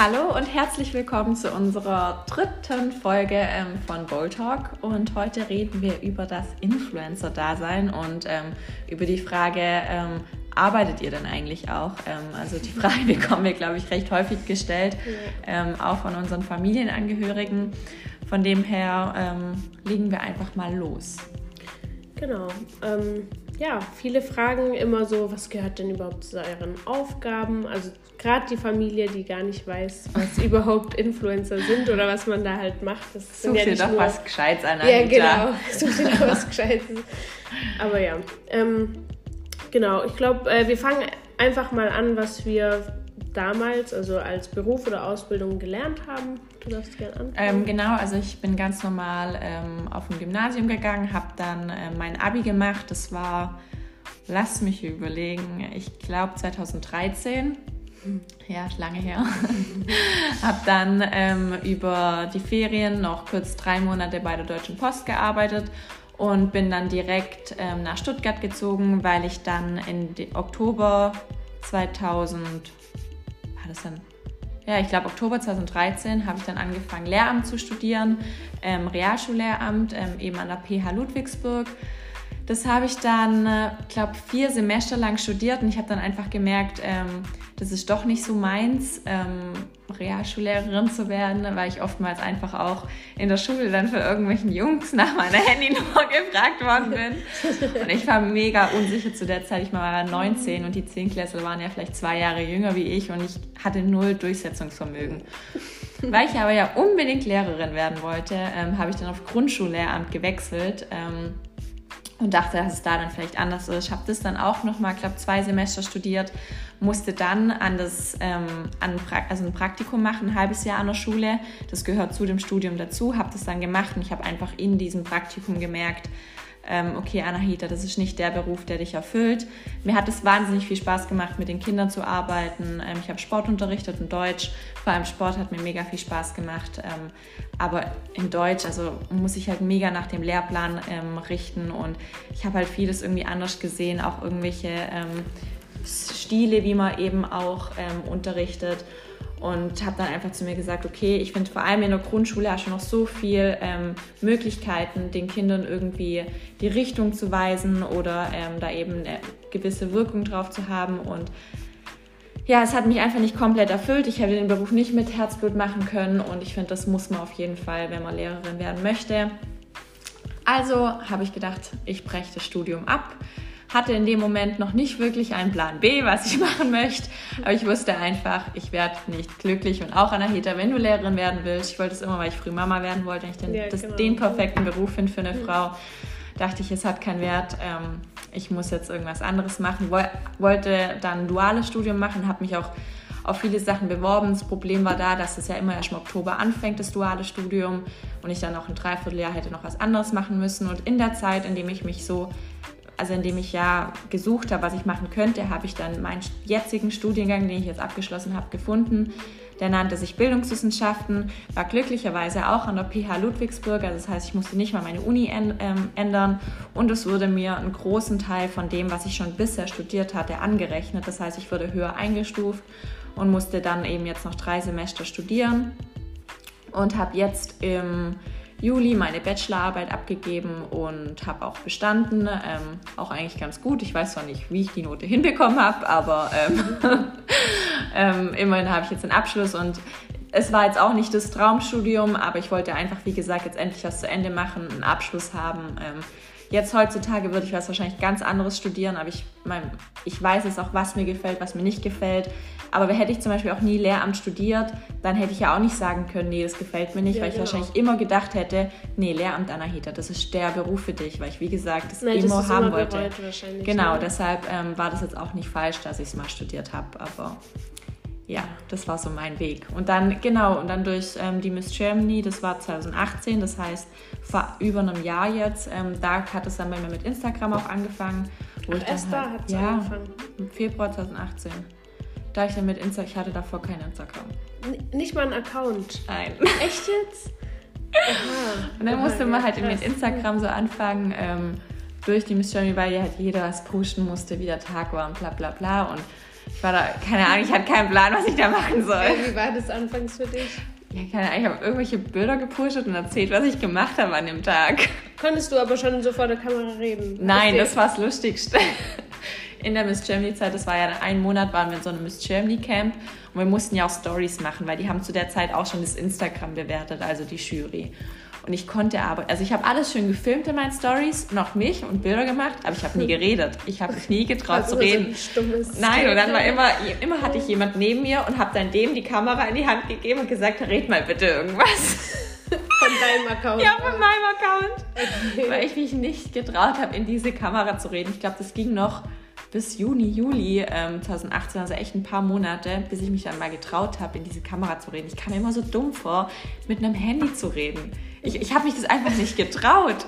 Hallo und herzlich willkommen zu unserer dritten Folge ähm, von Bold Talk. Und heute reden wir über das Influencer-Dasein und ähm, über die Frage, ähm, arbeitet ihr denn eigentlich auch? Ähm, also die Frage bekommen wir, glaube ich, recht häufig gestellt, ähm, auch von unseren Familienangehörigen. Von dem her ähm, legen wir einfach mal los. Genau. Ähm, ja, viele fragen immer so, was gehört denn überhaupt zu euren Aufgaben? Also gerade die Familie, die gar nicht weiß, was überhaupt Influencer sind oder was man da halt macht. Das Such ja dir doch nur... was Gescheites an, Anita. Ja, genau. Such dir doch was Gescheites. Aber ja, ähm, genau. Ich glaube, äh, wir fangen einfach mal an, was wir damals, also als Beruf oder Ausbildung gelernt haben? Du darfst gerne anfangen. Ähm, genau, also ich bin ganz normal ähm, auf ein Gymnasium gegangen, habe dann äh, mein Abi gemacht. Das war, lass mich überlegen, ich glaube 2013. Ja, lange her. habe dann ähm, über die Ferien noch kurz drei Monate bei der Deutschen Post gearbeitet und bin dann direkt ähm, nach Stuttgart gezogen, weil ich dann im Oktober 2000 das dann? Ja, ich glaube, Oktober 2013 habe ich dann angefangen, Lehramt zu studieren, ähm, Realschullehramt, ähm, eben an der PH Ludwigsburg. Das habe ich dann, äh, glaube vier Semester lang studiert und ich habe dann einfach gemerkt, ähm, das ist doch nicht so meins, ähm, Realschullehrerin zu werden, weil ich oftmals einfach auch in der Schule dann für irgendwelchen Jungs nach meiner Handynummer gefragt worden bin. Und ich war mega unsicher zu der Zeit. Ich war 19 und die Zehnklässler waren ja vielleicht zwei Jahre jünger wie ich und ich hatte null Durchsetzungsvermögen. Weil ich aber ja unbedingt Lehrerin werden wollte, ähm, habe ich dann auf Grundschullehramt gewechselt. Ähm, und dachte, dass es da dann vielleicht anders ist. Ich habe das dann auch noch mal, glaube zwei Semester studiert, musste dann an das, ähm, an also ein Praktikum machen, ein halbes Jahr an der Schule. Das gehört zu dem Studium dazu, habe das dann gemacht und ich habe einfach in diesem Praktikum gemerkt, ähm, okay, Anahita, das ist nicht der Beruf, der dich erfüllt. Mir hat es wahnsinnig viel Spaß gemacht, mit den Kindern zu arbeiten. Ähm, ich habe Sport unterrichtet und Deutsch. Vor allem Sport hat mir mega viel Spaß gemacht. Ähm, aber in Deutsch, also muss ich halt mega nach dem Lehrplan ähm, richten und ich habe halt vieles irgendwie anders gesehen, auch irgendwelche ähm, Stile, wie man eben auch ähm, unterrichtet und habe dann einfach zu mir gesagt, okay, ich finde vor allem in der Grundschule hast du noch so viel ähm, Möglichkeiten, den Kindern irgendwie die Richtung zu weisen oder ähm, da eben eine gewisse Wirkung drauf zu haben und ja, es hat mich einfach nicht komplett erfüllt. Ich hätte den Beruf nicht mit Herzblut machen können und ich finde, das muss man auf jeden Fall, wenn man Lehrerin werden möchte. Also habe ich gedacht, ich breche das Studium ab hatte in dem Moment noch nicht wirklich einen Plan B, was ich machen möchte. Aber ich wusste einfach, ich werde nicht glücklich. Und auch Anahita, wenn du Lehrerin werden willst, ich wollte es immer, weil ich früh Mama werden wollte, ich den, ja, das, genau. den perfekten Beruf finde für eine mhm. Frau, dachte ich, es hat keinen Wert. Ähm, ich muss jetzt irgendwas anderes machen. wollte dann ein duales Studium machen, habe mich auch auf viele Sachen beworben. Das Problem war da, dass es ja immer erst im Oktober anfängt, das duale Studium, und ich dann auch ein Dreivierteljahr hätte noch was anderes machen müssen. Und in der Zeit, in dem ich mich so also indem ich ja gesucht habe, was ich machen könnte, habe ich dann meinen jetzigen Studiengang, den ich jetzt abgeschlossen habe, gefunden. Der nannte sich Bildungswissenschaften, war glücklicherweise auch an der PH Ludwigsburg. Also das heißt, ich musste nicht mal meine Uni ähm, ändern und es wurde mir einen großen Teil von dem, was ich schon bisher studiert hatte, angerechnet. Das heißt, ich wurde höher eingestuft und musste dann eben jetzt noch drei Semester studieren und habe jetzt im Juli meine Bachelorarbeit abgegeben und habe auch bestanden. Ähm, auch eigentlich ganz gut. Ich weiß zwar nicht, wie ich die Note hinbekommen habe, aber ähm, ähm, immerhin habe ich jetzt einen Abschluss und es war jetzt auch nicht das Traumstudium, aber ich wollte einfach, wie gesagt, jetzt endlich was zu Ende machen, einen Abschluss haben. Ähm, Jetzt heutzutage würde ich was wahrscheinlich ganz anderes studieren, aber ich, mein, ich weiß es auch, was mir gefällt, was mir nicht gefällt. Aber hätte ich zum Beispiel auch nie Lehramt studiert, dann hätte ich ja auch nicht sagen können, nee, das gefällt mir nicht, ja, weil ich genau. wahrscheinlich immer gedacht hätte, nee, Lehramt Anahita, das ist der Beruf für dich, weil ich, wie gesagt, das Nein, immer das haben immer wollte. Genau, ne? deshalb ähm, war das jetzt auch nicht falsch, dass ich es mal studiert habe, aber ja, das war so mein Weg. Und dann, genau, und dann durch ähm, die Miss Germany, das war 2018, das heißt vor über einem Jahr jetzt, ähm, da hat es dann bei mir mit Instagram auch angefangen. Wo Ach, ich erst da hat es ja, angefangen? im Februar 2018. Da ich dann mit Instagram, ich hatte davor keinen Instagram. N nicht mal einen Account? Nein. Echt jetzt? Aha. Und dann Aha, musste man ja, halt mit Instagram so anfangen, ähm, durch die Miss Germany, weil ja halt jeder was pushen musste, wie der Tag war und bla bla bla. Und Ich war da, keine Ahnung, ich hatte keinen Plan, was ich da machen soll. Wie war das anfangs für dich? Ja, keine Ahnung, ich habe irgendwelche Bilder gepusht und erzählt, was ich gemacht habe an dem Tag. Konntest du aber schon so vor der Kamera reden? Nein, das war das Lustigste. In der Miss Germany Zeit, das war ja einen Monat, waren wir in so einem Miss Germany Camp und wir mussten ja auch Stories machen, weil die haben zu der Zeit auch schon das Instagram bewertet, also die Jury. Und ich konnte aber, also ich habe alles schön gefilmt in meinen Stories, noch mich und Bilder gemacht, aber ich habe nie geredet. Ich habe mich nie getraut Also zu reden. So ein Nein, und dann war immer, immer hatte ich jemand neben mir und habe dann dem die Kamera in die Hand gegeben und gesagt, red mal bitte irgendwas. Von deinem Account. Ja, von meinem Account. Weil ich mich nicht getraut habe, in diese Kamera zu reden. Ich glaube, das ging noch bis Juni, Juli ähm, 2018, also echt ein paar Monate, bis ich mich dann mal getraut habe, in diese Kamera zu reden. Ich kam mir immer so dumm vor, mit einem Handy zu reden. Ich, ich habe mich das einfach nicht getraut.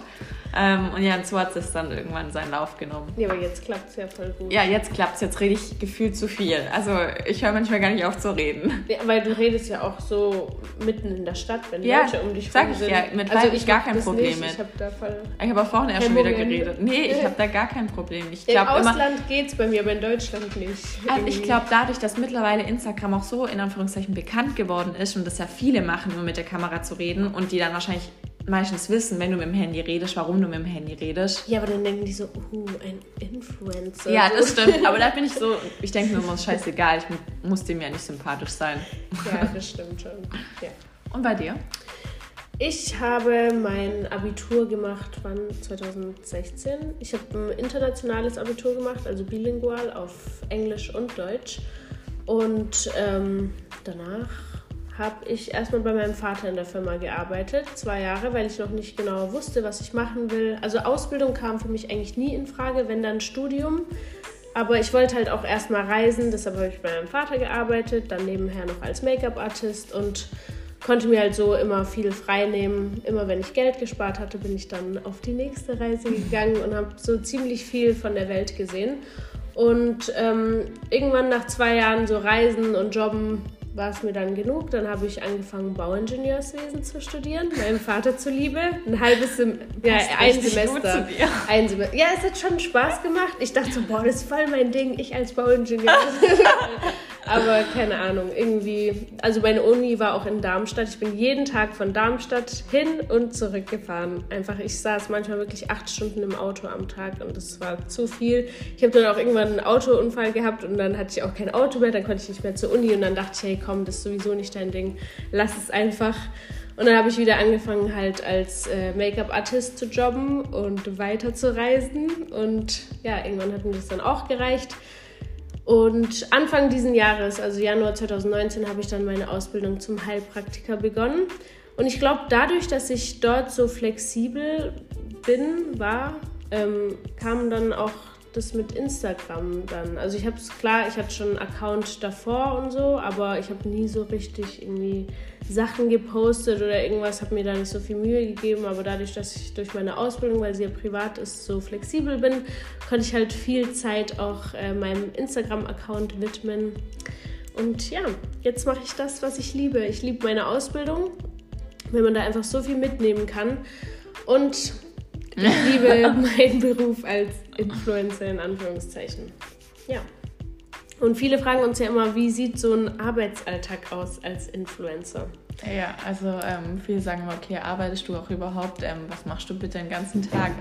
Ähm, und ja, und so hat es dann irgendwann seinen Lauf genommen. Ja, aber jetzt klappt es ja voll gut. Ja, jetzt klappt es. Jetzt rede ich gefühlt zu viel. Also ich höre manchmal gar nicht auf zu reden. Ja, weil du redest ja auch so mitten in der Stadt, wenn Ja, Leute um dich sag rum ich sind. ja, mit Leib ich gar kein Problem nicht. mit. Ich habe da voll... Ich habe auch vorhin erst schon wieder geredet. Nee, ich habe da gar kein Problem. Ich Im glaube immer, Ausland geht's bei mir, aber in Deutschland nicht. Also ich glaube, dadurch, dass mittlerweile Instagram auch so in Anführungszeichen bekannt geworden ist und das ja viele machen, nur mit der Kamera zu reden und die dann wahrscheinlich meistens wissen, wenn du mit dem Handy redest, warum du mit dem Handy redest. Ja, aber dann denken die so, uh, ein Influencer. Ja, das stimmt. Aber da bin ich so, ich denke mir immer, scheißegal, ich mu- muss dem ja nicht sympathisch sein. Ja, das stimmt schon. Ja. Und bei dir? Ich habe mein Abitur gemacht, wann? 2016. Ich habe ein internationales Abitur gemacht, also bilingual auf Englisch und Deutsch. Und ähm, danach habe ich erstmal bei meinem Vater in der Firma gearbeitet, zwei Jahre, weil ich noch nicht genau wusste, was ich machen will. Also Ausbildung kam für mich eigentlich nie in Frage, wenn dann Studium. Aber ich wollte halt auch erstmal reisen, deshalb habe ich bei meinem Vater gearbeitet, dann nebenher noch als Make-up-Artist und konnte mir halt so immer viel frei nehmen. Immer wenn ich Geld gespart hatte, bin ich dann auf die nächste Reise gegangen und habe so ziemlich viel von der Welt gesehen. Und ähm, irgendwann nach zwei Jahren so Reisen und Jobben war es mir dann genug. Dann habe ich angefangen, Bauingenieurswesen zu studieren, meinem Vater zuliebe. Ein halbes Sem ja, ein Semester. Ein Semester. Ja, es hat schon Spaß gemacht. Ich dachte so, boah, das ist voll mein Ding, ich als Bauingenieur. Aber keine Ahnung, irgendwie. Also meine Uni war auch in Darmstadt. Ich bin jeden Tag von Darmstadt hin und zurück gefahren. Einfach, ich saß manchmal wirklich acht Stunden im Auto am Tag und das war zu viel. Ich habe dann auch irgendwann einen Autounfall gehabt und dann hatte ich auch kein Auto mehr, dann konnte ich nicht mehr zur Uni und dann dachte ich, hey komm, das ist sowieso nicht dein Ding, lass es einfach. Und dann habe ich wieder angefangen, halt als äh, Make-up-Artist zu jobben und weiter zu reisen. Und ja, irgendwann hat mir das dann auch gereicht. Und Anfang diesen Jahres, also Januar 2019, habe ich dann meine Ausbildung zum Heilpraktiker begonnen. Und ich glaube, dadurch, dass ich dort so flexibel bin, war, ähm, kam dann auch das mit Instagram dann. Also ich habe es klar, ich hatte schon einen Account davor und so, aber ich habe nie so richtig irgendwie Sachen gepostet oder irgendwas, habe mir da nicht so viel Mühe gegeben. Aber dadurch, dass ich durch meine Ausbildung, weil sie ja privat ist, so flexibel bin, konnte ich halt viel Zeit auch äh, meinem Instagram-Account widmen. Und ja, jetzt mache ich das, was ich liebe. Ich liebe meine Ausbildung, wenn man da einfach so viel mitnehmen kann. Und ich liebe meinen Beruf als Influencer in Anführungszeichen. Ja. Und viele fragen uns ja immer, wie sieht so ein Arbeitsalltag aus als Influencer? Ja, also ähm, viele sagen immer, okay, arbeitest du auch überhaupt? Ähm, was machst du bitte den ganzen Tag?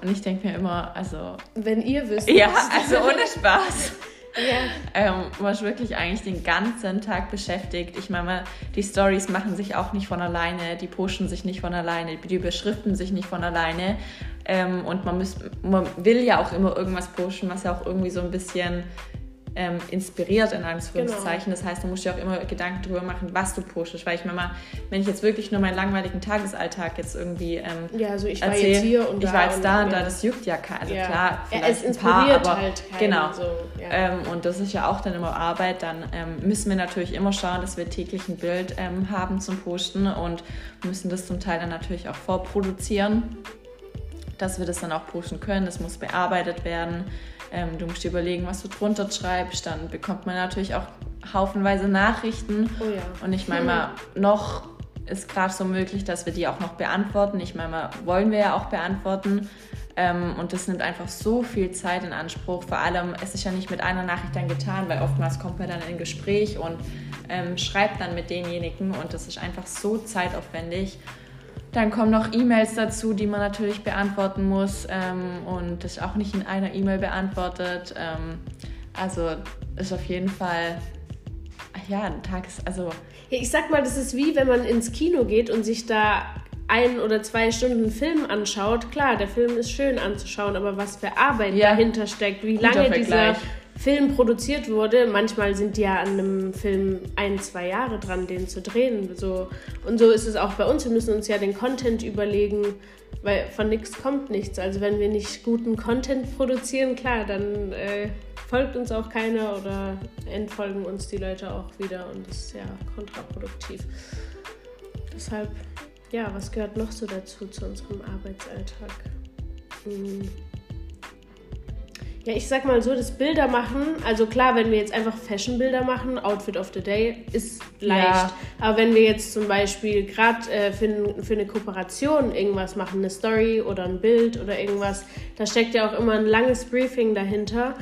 Und ich denke mir immer, also Wenn ihr wisst. ja, also ohne Spaß. ja. Ähm, man wirklich eigentlich den ganzen Tag beschäftigt. Ich meine, die Stories machen sich auch nicht von alleine, die pushen sich nicht von alleine, die beschriften sich nicht von alleine. Ähm, und man, muss, man will ja auch immer irgendwas pushen, was ja auch irgendwie so ein bisschen ähm, inspiriert, in Anführungszeichen. Das heißt, du musst dir auch immer Gedanken darüber machen, was du pushst. Weil ich meine mal, wenn ich jetzt wirklich nur meinen langweiligen Tagesalltag jetzt irgendwie ähm, ja, also ich war erzähl, jetzt hier und ich da. war jetzt da und ja. da, das juckt ja keiner. Also ja. klar, ja, vielleicht es ein paar, inspiriert aber halt genau. so. Ja. Ähm, und das ist ja auch dann immer Arbeit. Dann ähm, müssen wir natürlich immer schauen, dass wir täglich ein Bild ähm, haben zum Posten und müssen das zum Teil dann natürlich auch vorproduzieren, dass wir das dann auch posten können. Das muss bearbeitet werden. Ähm, du musst dir überlegen, was du drunter schreibst. Dann bekommt man natürlich auch haufenweise Nachrichten. oh ja. Und ich meine mal, noch ist gerade so möglich, dass wir die auch noch beantworten. Ich meine, wollen wir ja auch beantworten. Ähm, und das nimmt einfach so viel Zeit in Anspruch. Vor allem, es ist ja nicht mit einer Nachricht dann getan, weil oftmals kommt man dann in ein Gespräch und ähm, schreibt dann mit denjenigen und das ist einfach so zeitaufwendig. Dann kommen noch E-Mails dazu, die man natürlich beantworten muss ähm, und das ist auch nicht in einer E-Mail beantwortet. Ähm, also ist auf jeden Fall, ja, ein Tag ist, also... Ich sag mal, das ist wie, wenn man ins Kino geht und sich da ein oder zwei Stunden Film anschaut. Klar, der Film ist schön anzuschauen, aber was für Arbeit ja. dahinter steckt, wie lange dieser Film produziert wurde. Manchmal sind die ja an einem Film ein, zwei Jahre dran, den zu drehen. So. Und so ist es auch bei uns. Wir müssen uns ja den Content überlegen, weil von nichts kommt nichts. Also wenn wir nicht guten Content produzieren, klar, dann äh, folgt uns auch keiner oder entfolgen uns die Leute auch wieder und das ist ja kontraproduktiv. Deshalb, ja, was gehört noch so dazu zu unserem Arbeitsalltag? Hm. Ja, ich sag mal so, das Bilder machen, also klar, wenn wir jetzt einfach Fashion-Bilder machen, Outfit of the Day ist leicht. Ja. Aber wenn wir jetzt zum Beispiel gerade äh, für, für eine Kooperation irgendwas machen, eine Story oder ein Bild oder irgendwas, da steckt ja auch immer ein langes Briefing dahinter.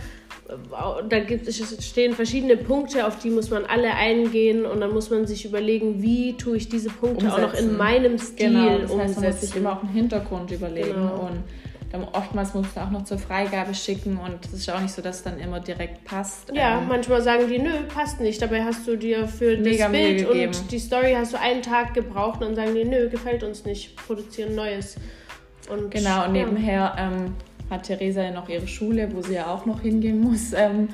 Da gibt stehen verschiedene Punkte, auf die muss man alle eingehen und dann muss man sich überlegen, wie tue ich diese Punkte umsetzen. auch noch in meinem Stil genau, das heißt, umsetzen. Man muss sich immer auch einen Hintergrund überlegen genau. und dann oftmals musst du auch noch zur Freigabe schicken und es ist auch nicht so, dass es dann immer direkt passt. Ja, ähm, manchmal sagen die, nö, passt nicht. Dabei hast du dir für das Bild und die Story hast du einen Tag gebraucht und dann sagen die, nö, gefällt uns nicht, produzieren Neues. Und, genau, und ja. nebenher ähm, hat Theresa ja noch ihre Schule, wo sie ja auch noch hingehen muss, ähm,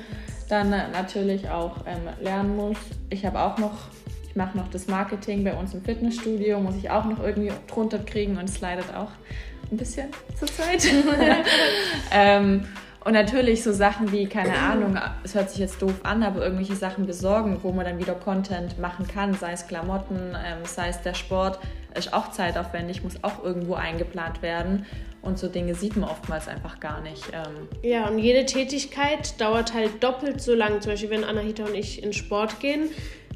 dann natürlich auch ähm, lernen muss. Ich habe auch noch ich mache noch das Marketing bei uns im Fitnessstudio, muss ich auch noch irgendwie drunter kriegen und es leidet auch ein bisschen zur Zeit. ähm, und natürlich so Sachen wie, keine Ahnung, es hört sich jetzt doof an, aber irgendwelche Sachen besorgen, wo man dann wieder Content machen kann, sei es Klamotten, ähm, sei es der Sport, ist auch zeitaufwendig, muss auch irgendwo eingeplant werden. Und so Dinge sieht man oftmals einfach gar nicht. Ähm. Ja, und jede Tätigkeit dauert halt doppelt so lang. Zum Beispiel, wenn Anahita und ich in Sport gehen,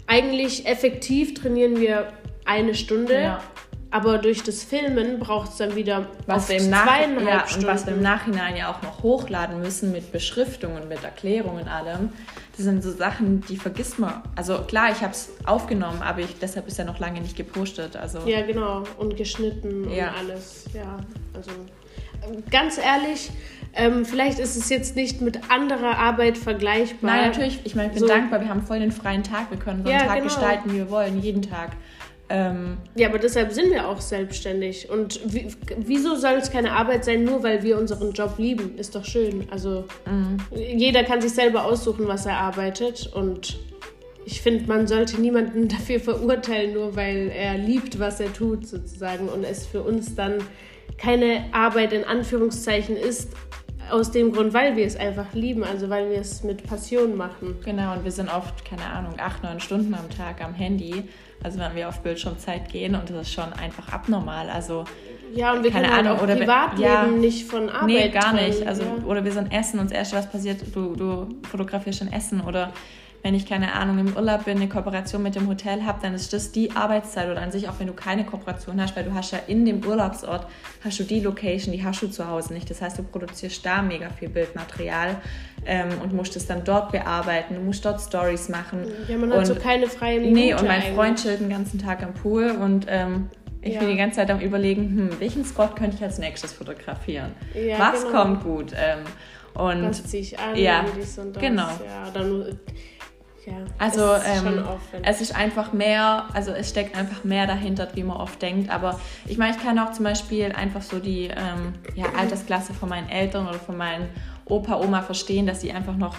eigentlich effektiv trainieren wir eine Stunde. Ja. Aber durch das Filmen braucht es dann wieder was wir im zweieinhalb ja, Stunden. Und was wir im Nachhinein ja auch noch hochladen müssen mit Beschriftungen, mit Erklärungen, allem. Das sind so Sachen, die vergisst man. Also klar, ich habe es aufgenommen, aber ich, deshalb ist er noch lange nicht gepostet. Also. Ja, genau. Und geschnitten ja. und alles. Ja, also ganz ehrlich, ähm, vielleicht ist es jetzt nicht mit anderer Arbeit vergleichbar. Nein, natürlich. Ich meine, ich bin so. dankbar. Wir haben voll den freien Tag. Wir können so einen ja, Tag genau. gestalten, wie wir wollen, jeden Tag. Ähm, ja, aber deshalb sind wir auch selbstständig. Und wieso soll es keine Arbeit sein, nur weil wir unseren Job lieben? Ist doch schön. Also mhm. jeder kann sich selber aussuchen, was er arbeitet. Und ich finde, man sollte niemanden dafür verurteilen, nur weil er liebt, was er tut, sozusagen. Und es für uns dann keine Arbeit in Anführungszeichen ist, aus dem Grund, weil wir es einfach lieben, also weil wir es mit Passion machen. Genau, und wir sind oft, keine Ahnung, acht, neun Stunden am Tag am Handy also wenn wir auf Bildschirmzeit gehen und das ist schon einfach abnormal. Also ja, und wir keine können Ahnung, halt auch oder Privatleben ja, nicht von Arbeit. Nee, gar nicht. Also, ja. Oder wir sind essen und das Erste, was passiert, du, du fotografierst schon Essen oder wenn ich keine Ahnung im Urlaub bin, eine Kooperation mit dem Hotel habe, dann ist das die Arbeitszeit oder an sich auch wenn du keine Kooperation hast, weil du hast ja in dem Urlaubsort hast du die Location, die hast du zu Hause nicht. Das heißt, du produzierst da mega viel Bildmaterial ähm, und musst es dann dort bearbeiten. Du musst dort Stories machen. Ja, man hat und, so keine freie Minute. Nee, und mein eigentlich. Freund chillt den ganzen Tag am Pool und ähm, ich ja. bin die ganze Zeit am überlegen, hm, welchen Spot könnte ich als nächstes fotografieren? Ja, Was genau. kommt gut? Ähm, und Was ziehe ich an? Ja, und das. genau. Ja, dann ja, also ähm, es ist einfach mehr, also es steckt einfach mehr dahinter, wie man oft denkt. Aber ich meine, ich kann auch zum Beispiel einfach so die ähm, ja, Altersklasse von meinen Eltern oder von meinen Opa, Oma verstehen, dass sie einfach noch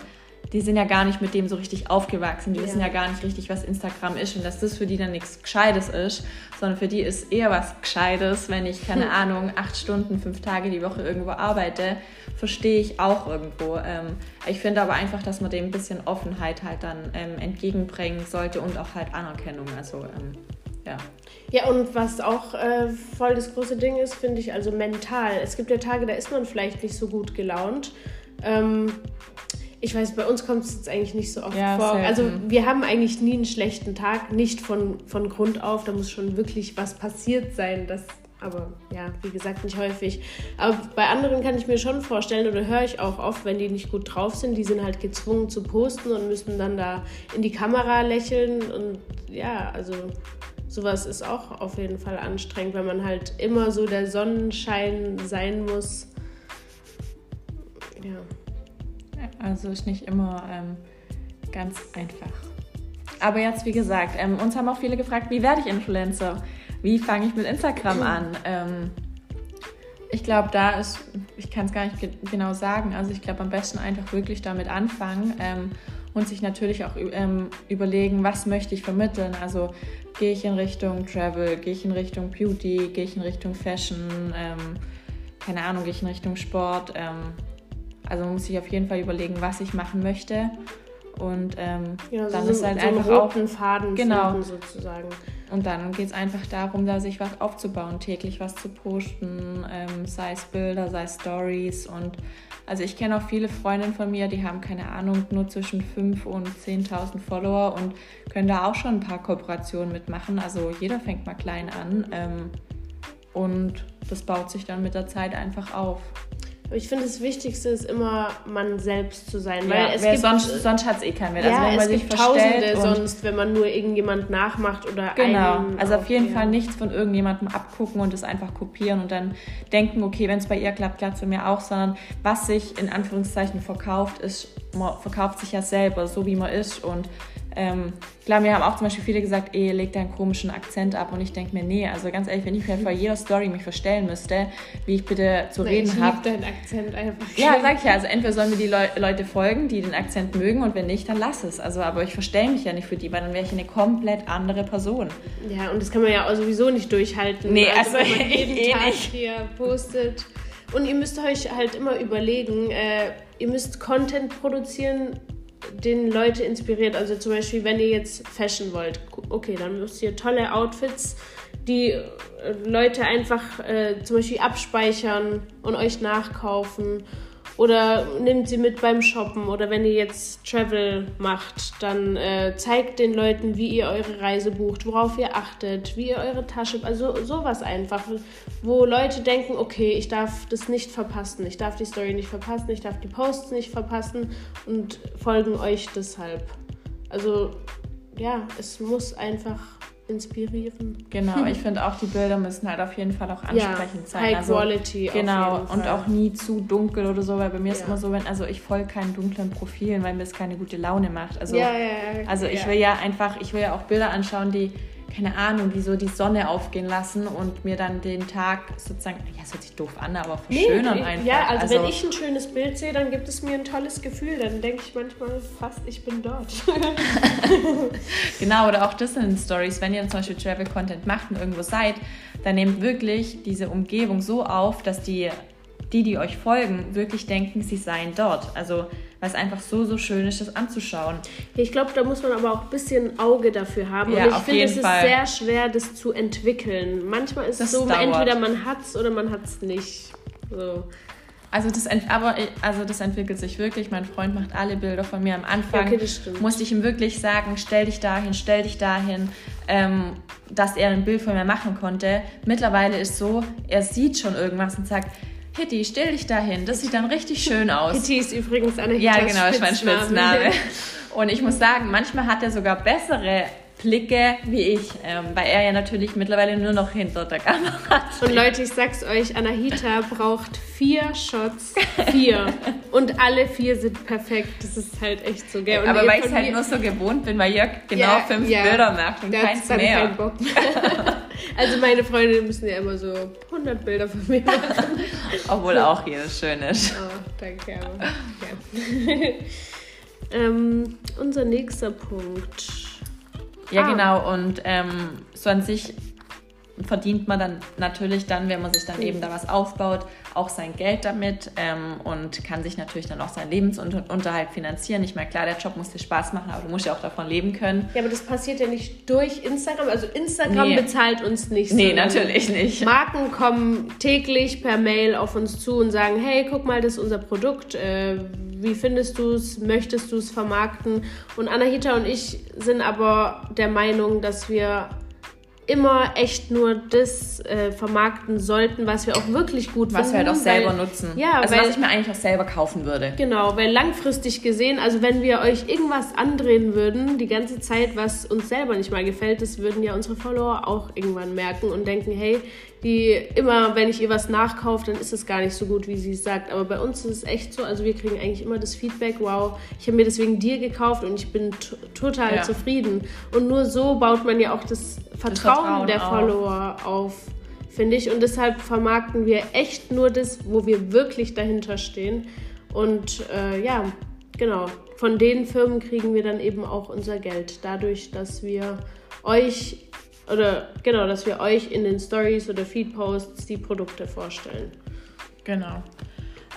die sind ja gar nicht mit dem so richtig aufgewachsen. Die ja. wissen ja gar nicht richtig, was Instagram ist und dass das für die dann nichts Gescheites ist, sondern für die ist eher was Gescheites, wenn ich, keine hm. Ahnung, acht Stunden, fünf Tage die Woche irgendwo arbeite, verstehe ich auch irgendwo. Ähm, ich finde aber einfach, dass man dem ein bisschen Offenheit halt dann ähm, entgegenbringen sollte und auch halt Anerkennung. Also, ähm, ja. Ja, und was auch äh, voll das große Ding ist, finde ich, also mental. Es gibt ja Tage, da ist man vielleicht nicht so gut gelaunt. Ähm, ich weiß, bei uns kommt es jetzt eigentlich nicht so oft Ja, vor. selten. Also wir haben eigentlich nie einen schlechten Tag, nicht von, von Grund auf. Da muss schon wirklich was passiert sein. Das, aber ja, wie gesagt, nicht häufig. Aber bei anderen kann ich mir schon vorstellen, oder höre ich auch oft, wenn die nicht gut drauf sind, die sind halt gezwungen zu posten und müssen dann da in die Kamera lächeln. Und ja, also sowas ist auch auf jeden Fall anstrengend, wenn man halt immer so der Sonnenschein sein muss. Ja. Also ist nicht immer ähm, ganz einfach. Aber jetzt, wie gesagt, ähm, uns haben auch viele gefragt, wie werde ich Influencer? Wie fange ich mit Instagram an? Ähm, ich glaube, da ist, ich kann es gar nicht ge genau sagen, also ich glaube, am besten einfach wirklich damit anfangen ähm, und sich natürlich auch ähm, überlegen, was möchte ich vermitteln. Also gehe ich in Richtung Travel, gehe ich in Richtung Beauty, gehe ich in Richtung Fashion, ähm, keine Ahnung, gehe ich in Richtung Sport. Also man muss sich auf jeden Fall überlegen, was ich machen möchte. Und ähm, Ja, dann so, ist halt so einen einfach auch roten Faden Genau. sozusagen. und dann geht es einfach darum, da sich was aufzubauen, täglich was zu posten, ähm, sei es Bilder, sei es Stories. Und also ich kenne auch viele Freundinnen von mir, die haben keine Ahnung, nur zwischen 5 und 10.000 Follower und können da auch schon ein paar Kooperationen mitmachen. Also jeder fängt mal klein an. Ähm, und das baut sich dann mit der Zeit einfach auf. Aber ich finde, das Wichtigste ist immer, man selbst zu sein. Ja, weil es wer gibt, sonst sonst hat es eh keinen Wert. ja, also wenn man es sich gibt Tausende sonst, wenn man nur irgendjemand nachmacht oder Genau, also auf jeden ja. Fall nichts von irgendjemandem abgucken und es einfach kopieren und dann denken, okay, wenn es bei ihr klappt, klappt es bei mir auch, sondern was sich in Anführungszeichen verkauft, ist, man verkauft sich ja selber, so wie man ist und ähm, klar, mir haben auch zum Beispiel viele gesagt, ey, leg deinen komischen Akzent ab und ich denke mir, nee, also ganz ehrlich, wenn ich mir vor jeder Story mich verstellen müsste, wie ich bitte zu Nein, reden ich habe, deinen Akzent einfach. ja, sag ich ja. Also entweder sollen mir die Leu Leute folgen, die den Akzent mögen und wenn nicht, dann lass es. Also, aber ich verstelle mich ja nicht für die, weil dann wäre ich eine komplett andere Person. Ja, und das kann man ja auch sowieso nicht durchhalten. Nee, also wenn man jeden eh Tag nicht. hier postet. Und ihr müsst euch halt immer überlegen, äh, ihr müsst Content produzieren, den Leute inspiriert. Also zum Beispiel, wenn ihr jetzt Fashion wollt, okay, dann müsst ihr tolle Outfits, die äh, Leute einfach äh, zum Beispiel abspeichern und euch nachkaufen. Oder nehmt sie mit beim Shoppen. Oder wenn ihr jetzt Travel macht, dann äh, zeigt den Leuten, wie ihr eure Reise bucht, worauf ihr achtet, wie ihr eure Tasche. Also sowas einfach, wo Leute denken, okay, ich darf das nicht verpassen, ich darf die Story nicht verpassen, ich darf die Posts nicht verpassen und folgen euch deshalb. Also ja, es muss einfach inspirieren. Genau, ich finde auch, die Bilder müssen halt auf jeden Fall auch ansprechend sein. High also, Quality. Genau, und auch nie zu dunkel oder so, weil bei mir ist Ja. immer so, wenn, also ich folge keinen dunklen Profilen, weil mir das keine gute Laune macht. Also, ja, ja, ja. also ich ja. will ja einfach, ich will ja auch Bilder anschauen, die, keine Ahnung, die so die Sonne aufgehen lassen und mir dann den Tag sozusagen, ja, es hört sich doof an, aber verschönern Nee, einfach. Ja, also, wenn ich ein schönes Bild sehe, dann gibt es mir ein tolles Gefühl. Dann denke ich manchmal fast, ich bin dort. Genau, oder auch das sind Stories. Wenn ihr zum Beispiel Travel-Content macht und irgendwo seid, dann nehmt wirklich diese Umgebung so auf, dass die, die, die euch folgen, wirklich denken, sie seien dort. Also, weil es einfach so, so schön ist, das anzuschauen. ich glaube, da muss man aber auch ein bisschen Auge dafür haben. Ja, Und ich finde, es ist Fall. sehr schwer, das zu entwickeln. Manchmal ist es so, dauert. entweder man hat es oder man hat es nicht. So. Also das, aber, also das entwickelt sich wirklich. Mein Freund macht alle Bilder von mir am Anfang. Okay, das stimmt. Musste ich ihm wirklich sagen, stell dich dahin, stell dich dahin, ähm, dass er ein Bild von mir machen konnte. Mittlerweile ist so, er sieht schon irgendwas und sagt, Hitty, stell dich dahin, das sieht dann richtig schön aus. Kitty ist übrigens eine Ja, genau, ist mein Spitzname. Und ich muss sagen, manchmal hat er sogar bessere Blicke wie ich, ähm, weil er ja natürlich mittlerweile nur noch hinter der Kamera steht. Und Leute, ich sag's euch, Anahita braucht vier Shots. Vier. Und alle vier sind perfekt. Das ist halt echt so, gell? Und Aber weil ich halt nur so gewohnt bin, weil Jörg genau Ja, fünf ja. Bilder macht und keins mehr. keinen Bock. Also meine Freunde müssen ja immer so 100 Bilder von mir machen. Obwohl auch jedes schön ist. Oh, danke. Aber, ja. ähm, unser nächster Punkt. Ja, Ah. genau. Und ähm, so an sich verdient man dann natürlich dann, wenn man sich dann eben da was aufbaut, auch sein Geld damit ähm, und kann sich natürlich dann auch seinen Lebensunterhalt finanzieren. Ich meine, klar, der Job muss dir Spaß machen, aber du musst ja auch davon leben können. Ja, aber das passiert ja nicht durch Instagram. Also Instagram Nee. bezahlt uns nicht. Nee, natürlich nicht. Marken kommen täglich per Mail auf uns zu und sagen, hey, guck mal, das ist unser Produkt. Äh, wie findest du es? Möchtest du es vermarkten? Und Anahita und ich sind aber der Meinung, dass wir immer echt nur das äh, vermarkten sollten, was wir auch wirklich gut was finden. Was wir halt auch selber weil, nutzen. Ja, also weil, was ich mir eigentlich auch selber kaufen würde. Genau, weil langfristig gesehen, also wenn wir euch irgendwas andrehen würden, die ganze Zeit, was uns selber nicht mal gefällt, das würden ja unsere Follower auch irgendwann merken und denken, hey, die immer, wenn ich ihr was nachkaufe, dann ist es gar nicht so gut, wie sie es sagt. Aber bei uns ist es echt so, also wir kriegen eigentlich immer das Feedback, wow, ich habe mir deswegen dir gekauft und ich bin total ja. zufrieden. Und nur so baut man ja auch das Vertrauen, das Vertrauen der auf. Follower auf, finde ich. Und deshalb vermarkten wir echt nur das, wo wir wirklich dahinter stehen. Und äh, ja, genau, von den Firmen kriegen wir dann eben auch unser Geld. Dadurch, dass wir euch oder genau, dass wir euch in den Stories oder Feed-Posts die Produkte vorstellen. Genau.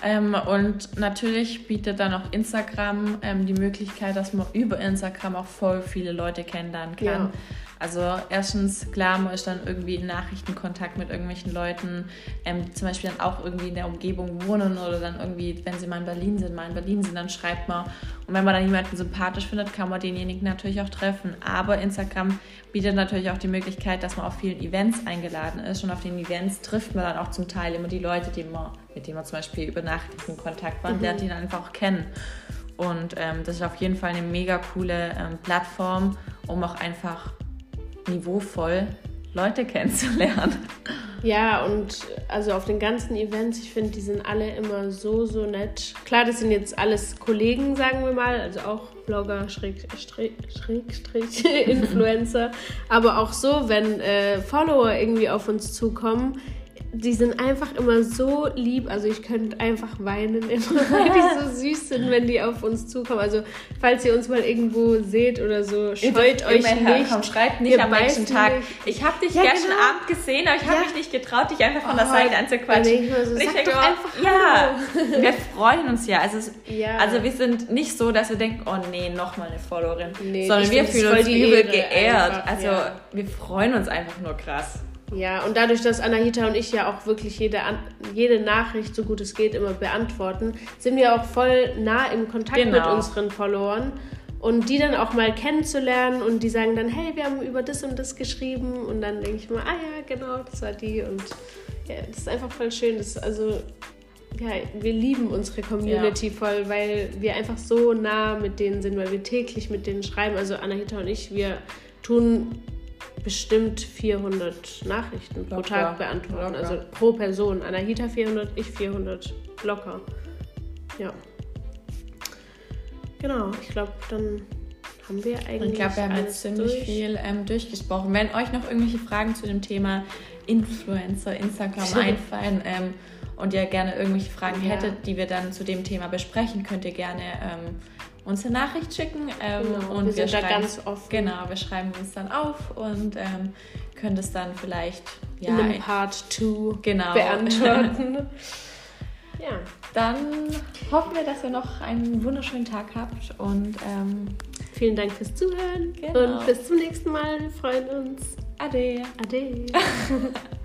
Ähm, und natürlich bietet dann auch Instagram ähm, die Möglichkeit, dass man über Instagram auch voll viele Leute kennenlernen kann. Ja. Also erstens, klar, man ist dann irgendwie in Nachrichtenkontakt mit irgendwelchen Leuten, ähm, die zum Beispiel dann auch irgendwie in der Umgebung wohnen oder dann irgendwie, wenn sie mal in Berlin sind, mal in Berlin sind, dann schreibt man. Und wenn man dann jemanden sympathisch findet, kann man denjenigen natürlich auch treffen. Aber Instagram bietet natürlich auch die Möglichkeit, dass man auf vielen Events eingeladen ist. Und auf den Events trifft man dann auch zum Teil immer die Leute, die man, mit denen man zum Beispiel über Nachrichtenkontakt war, mhm. lernt ihn einfach auch kennen. Und ähm, das ist auf jeden Fall eine mega coole ähm, Plattform, um auch einfach niveauvoll Leute kennenzulernen. Ja, und also auf den ganzen Events, ich finde, die sind alle immer so, so nett. Klar, das sind jetzt alles Kollegen, sagen wir mal, also auch Blogger, Schräg, Schräg, Schräg, Influencer. Aber auch so, wenn äh, Follower irgendwie auf uns zukommen, die sind einfach immer so lieb. Also ich könnte einfach weinen, immer, weil die so süß sind, wenn die auf uns zukommen. Also falls ihr uns mal irgendwo seht oder so, scheut euch nicht. Komm, schreibt nicht am nächsten Tag. Nicht. Ich habe dich ja, gestern genau. Abend gesehen, aber ich habe ja. mich nicht getraut, dich einfach von der oh, Seite anzuquatschen. Ich so, ich denke doch einfach ja, wir freuen uns ja. Also, ja. also wir sind nicht so, dass wir denken, oh nee, nochmal eine Followerin. Nee, sondern wir fühlen uns übel geehrt. Einfach, also wir freuen uns einfach nur krass. Ja, und dadurch, dass Anahita und ich ja auch wirklich jede, jede Nachricht, so gut es geht, immer beantworten, sind wir auch voll nah im Kontakt genau. mit unseren Followern. Und die dann auch mal kennenzulernen und die sagen dann, hey, wir haben über das und das geschrieben. Und dann denke ich mal, ah ja, genau, das war die. Und ja, das ist einfach voll schön. Das, also, ja, wir lieben unsere Community ja. voll, weil wir einfach so nah mit denen sind, weil wir täglich mit denen schreiben. Also Anahita und ich, wir tun bestimmt 400 Nachrichten locker. pro Tag beantworten. Locker. Also pro Person. Anahita 400, ich 400. Locker. Ja. Genau, ich glaube, dann haben wir eigentlich. Ich glaube, wir haben jetzt ziemlich durch. viel ähm, durchgesprochen. Wenn euch noch irgendwelche Fragen zu dem Thema Influencer, Instagram einfallen ähm, und ihr gerne irgendwelche Fragen ja. hättet, die wir dann zu dem Thema besprechen, könnt ihr gerne ähm, uns eine Nachricht schicken. Ähm, genau, und wir, wir sind da ganz offen. Genau, wir schreiben uns dann auf und ähm, können das dann vielleicht ja, in einem Part 2 genau. beantworten. ja. Dann hoffen wir, dass ihr noch einen wunderschönen Tag habt und ähm, vielen Dank fürs Zuhören genau. und bis zum nächsten Mal. Wir freuen uns. Ade. Ade.